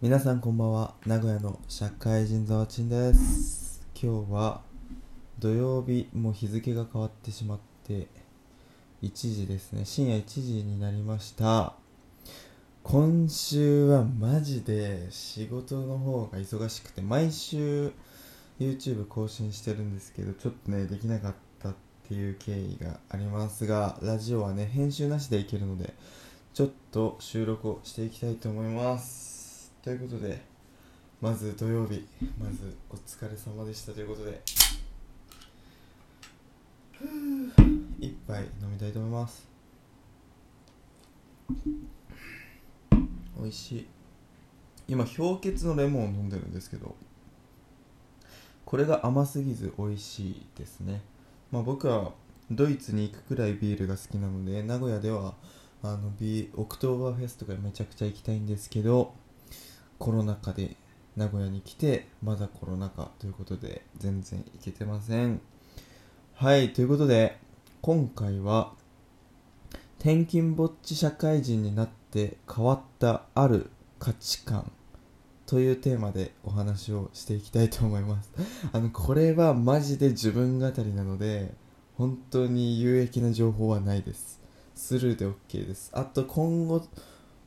皆さんこんばんは。名古屋の社会人ザワチンです。今日は土曜日もう日付が変わってしまって1時ですね。深夜1時になりました。今週はマジで仕事の方が忙しくて毎週 YouTube 更新してるんですけどちょっとねできなかったっていう経緯がありますがラジオはね編集なしでいけるのでちょっと収録をしていきたいと思います。ということでまず土曜日まずお疲れ様でしたということで一杯飲みたいと思います。美味しい。今氷結のレモンを飲んでるんですけどこれが甘すぎず美味しいですね。まあ僕はドイツに行くくらいビールが好きなので名古屋ではあのビオクトーバーフェストがめちゃくちゃ行きたいんですけどコロナ禍で名古屋に来てまだコロナ禍ということで全然行けてません。はいということで今回は転勤ぼっち社会人になって変わったある価値観というテーマでお話をしていきたいと思います。あのこれはマジで自分語りなので本当に有益な情報はないです。スルーで OK です。あと今後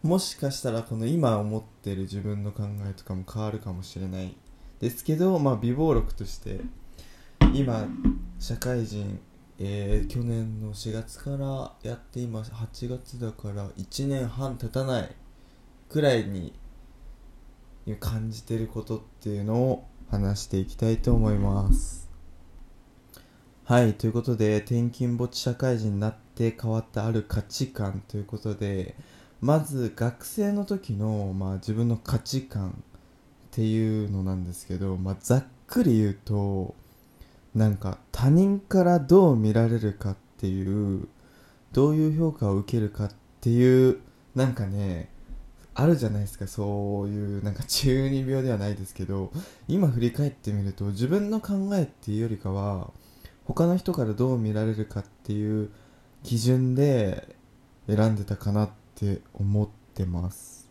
もしかしたらこの今思ってる自分の考えとかも変わるかもしれないですけどまあ美貌録として今社会人えー、去年の4月からやって今8月だから1年半経たないくらいに感じてることっていうのを話していきたいと思います。はいということで転勤墓地社会人になって変わったある価値観ということでまず学生の時の、まあ、自分の価値観っていうのなんですけど、まあ、ざっくり言うとなんか他人からどう見られるかっていうどういう評価を受けるかっていうなんかねあるじゃないですか。そういうなんか中二病ではないですけど今振り返ってみると自分の考えっていうよりかは他の人からどう見られるかっていう基準で選んでたかなってって思ってます。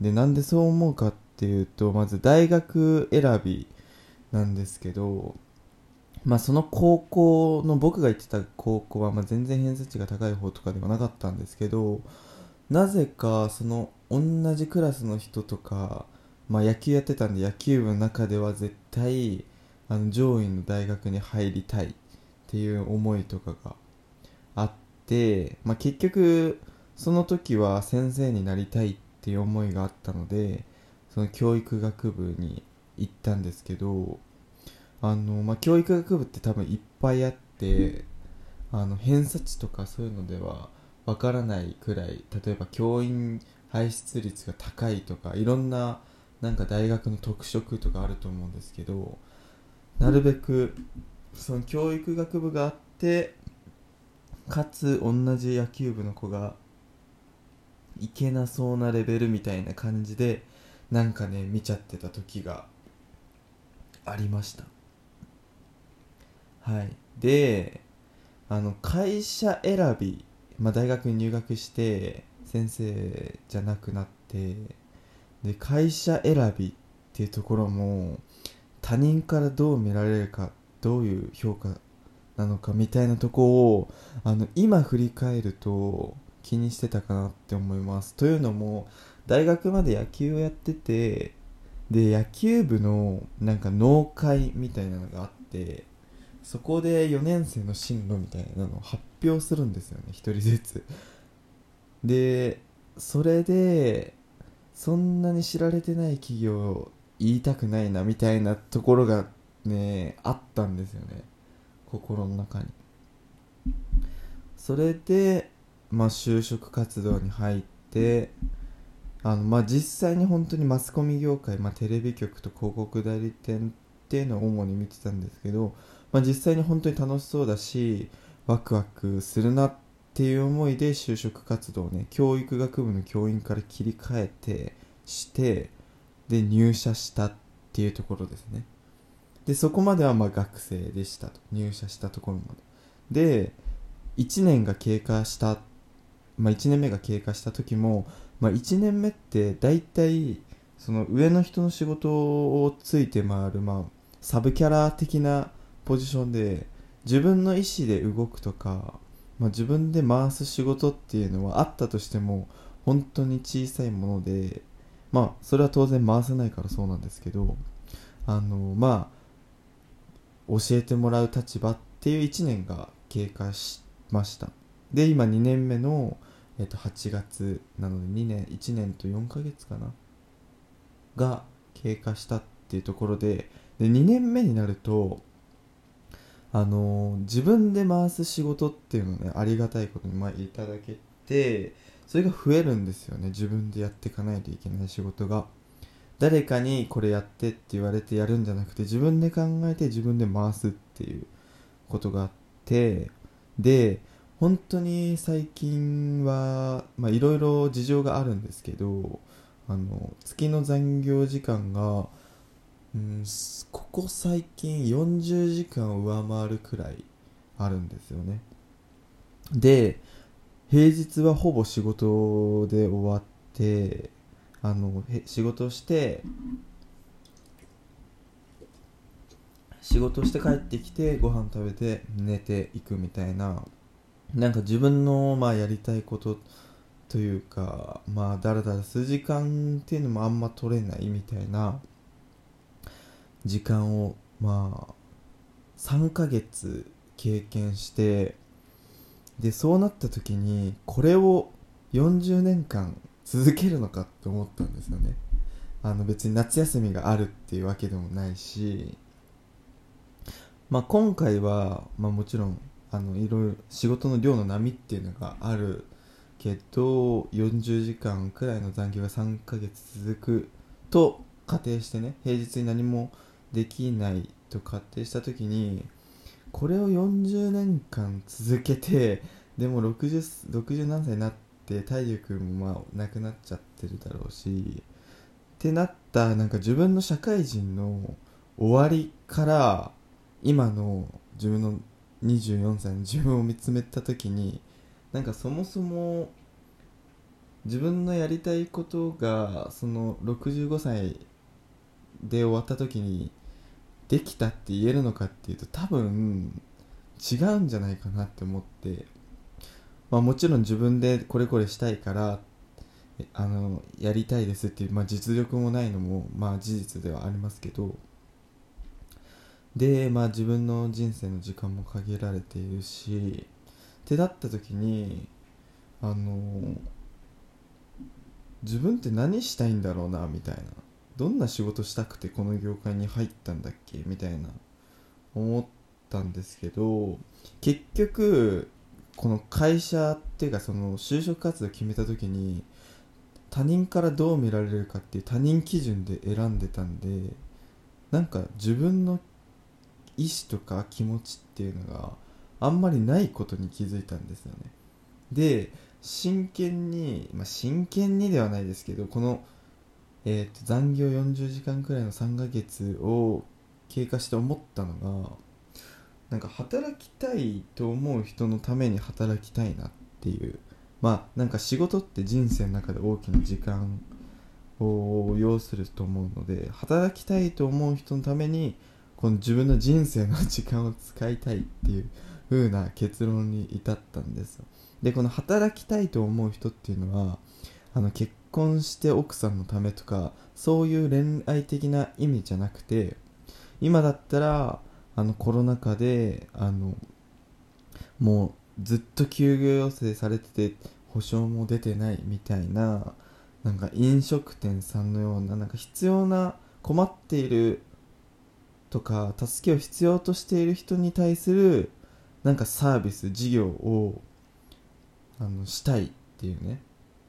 でなんでそう思うかっていうとまず大学選びなんですけどまあその高校の僕が行ってた高校はま全然偏差値が高い方とかではなかったんですけどなぜかその同じクラスの人とか、まあ、野球やってたんで野球部の中では絶対あの上位の大学に入りたいっていう思いとかがあって、まあ、結局その時は先生になりたいっていう思いがあったのでその教育学部に行ったんですけどあの、まあ、教育学部って多分いっぱいあってあの偏差値とかそういうのではわからないくらい例えば教員排出率が高いとかいろんななんか大学の特色とかあると思うんですけどなるべくその教育学部があってかつ同じ野球部の子がいけなそうなレベルみたいな感じでなんかね見ちゃってた時がありました。はい。であの会社選び、まあ、大学に入学して先生じゃなくなってで会社選びっていうところも他人からどう見られるかどういう評価なのかみたいなとこをあの今振り返ると気にしてたかなって思います。というのも大学まで野球をやっててで野球部のなんか農会みたいなのがあってそこで4年生の進路みたいなのを発表するんですよね1人ずつ。でそれでそんなに知られてない企業を言いたくないなみたいなところがねあったんですよね心の中に。それでまあ就職活動に入ってあのまあ実際に本当にマスコミ業界、まあ、テレビ局と広告代理店っていうのを主に見てたんですけど、まあ、実際に本当に楽しそうだしワクワクするなっていう思いで就職活動をね教育学部の教員から切り替えてしてで入社したっていうところですね。でそこまではまあ学生でしたと。入社したところまで。で1年が経過したまあ1年目が経過した時も、まあ、1年目って大体その上の人の仕事をついて回る、まあ、サブキャラ的なポジションで自分の意思で動くとか、まあ、自分で回す仕事っていうのはあったとしても本当に小さいものでまあそれは当然回せないからそうなんですけどあのまあ教えてもらう立場っていう1年が経過しました。で今2年目の、えっと、8月なので2年1年と4ヶ月かなが経過したっていうところでで2年目になるとあの自分で回す仕事っていうのねありがたいことにまあいただけてそれが増えるんですよね。自分でやっていかないといけない仕事が。誰かにこれやってって言われてやるんじゃなくて自分で考えて自分で回すっていうことがあってで本当に最近はいろいろ事情があるんですけどあの月の残業時間が、うん、ここ最近40時間を上回るくらいあるんですよね。で平日はほぼ仕事で終わってあの仕事して仕事して帰ってきてご飯食べて寝ていくみたいななんか自分のまあやりたいことというかまあだらだら数時間っていうのもあんま取れないみたいな時間をまあ3ヶ月経験してでそうなった時にこれを40年間続けるのかって思ったんですよね。あの別に夏休みがあるっていうわけでもないしまあ今回は、まあ、もちろんあのいろいろ仕事の量の波っていうのがあるけど40時間くらいの残業が3ヶ月続くと仮定してね平日に何もできないと仮定した時にこれを40年間続けてでも 60, 60何歳になって体力もまあなくなっちゃってるだろうしってなったなんか自分の社会人の終わりから今の自分の24歳の自分を見つめた時になんかそもそも自分のやりたいことがその65歳で終わった時にできたって言えるのかっていうと多分違うんじゃないかなって思って、まあ、もちろん自分でこれこれしたいからあのやりたいですっていう、まあ、実力もないのも、まあ、事実ではありますけどで、まあ、自分の人生の時間も限られているしってなった時にあの自分って何したいんだろうなみたいな。どんな仕事したくてこの業界に入ったんだっけみたいな思ったんですけど結局この会社っていうかその就職活動決めた時に他人からどう見られるかっていう他人基準で選んでたんでなんか自分の意思とか気持ちっていうのがあんまりないことに気づいたんですよね。で真剣に、まあ、真剣にではないですけどこのえーと、残業40時間くらいの3ヶ月を経過して思ったのがなんか働きたいと思う人のために働きたいなっていうまあなんか仕事って人生の中で大きな時間を要すると思うので働きたいと思う人のためにこの自分の人生の時間を使いたいっていう風な結論に至ったんですでこの働きたいと思う人っていうのはあの結婚して奥さんのためとかそういう恋愛的な意味じゃなくて今だったらあのコロナ禍であのもうずっと休業要請されてて保証も出てないみたいななんか飲食店さんのようななんか必要な困っているとか助けを必要としている人に対するなんかサービス事業をあのしたいっていうね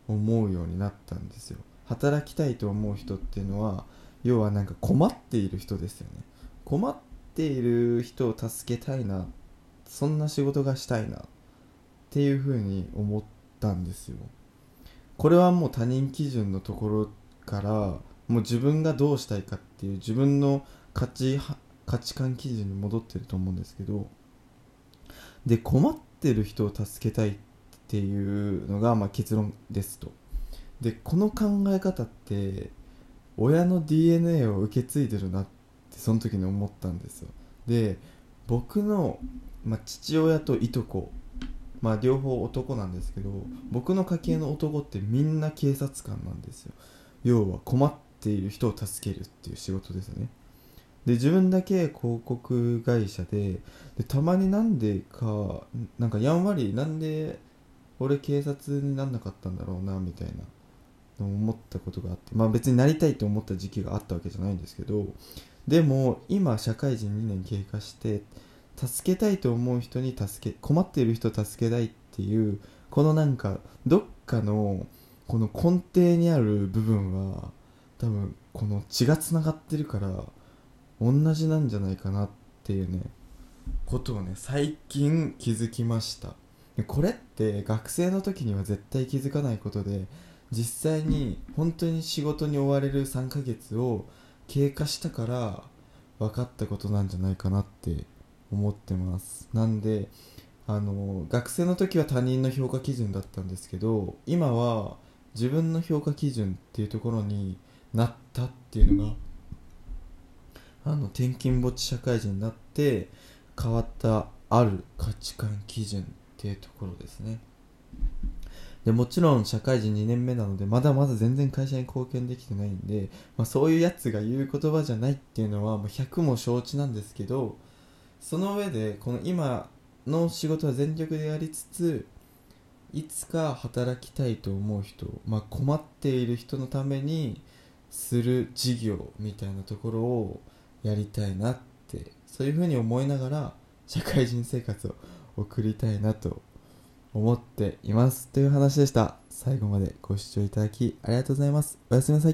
思うようになったんですよ。働きたいと思う人っていうのは要はなんか困っている人ですよね。困っている人を助けたいなそんな仕事がしたいなっていうふうに思ったんですよ。これはもう他人基準のところからもう自分がどうしたいかっていう自分の価値価値観基準に戻ってると思うんですけどで困ってる人を助けたいっていうのがまあ結論ですと。でこの考え方って親の DNA を受け継いでるなってその時に思ったんですよ。で僕の、まあ、父親といとこまあ両方男なんですけど僕の家系の男ってみんな警察官なんですよ。要は困っている人を助けるっていう仕事ですよね。で自分だけ広告会社ででたまになんでかなんかやんわりなんで俺警察になんなかったんだろうなみたいな思ったことがあってまあ別になりたいと思った時期があったわけじゃないんですけどでも今社会人2年経過して助けたいと思う人に助け困っている人を助けたいっていうこのなんかどっかのこの根底にある部分は多分この血がつながってるから同じなんじゃないかなっていうねことをね最近気づきました。これって学生の時には絶対気づかないことで実際に本当に仕事に追われる3ヶ月を経過したから分かったことなんじゃないかなって思ってます。なんであの学生の時は他人の評価基準だったんですけど今は自分の評価基準っていうところになったっていうのがあの転勤墓地社会人になって変わったある価値観基準っていうところですね。でもちろん社会人2年目なのでまだまだ全然会社に貢献できてないんで、まあ、そういうやつが言う言葉じゃないっていうのはもう100も承知なんですけどその上でこの今の仕事は全力でやりつついつか働きたいと思う人、まあ、困っている人のためにする事業みたいなところをやりたいなってそういうふうに思いながら社会人生活を送りたいなと思っています。という話でした。最後までご視聴いただきありがとうございます。おやすみなさい。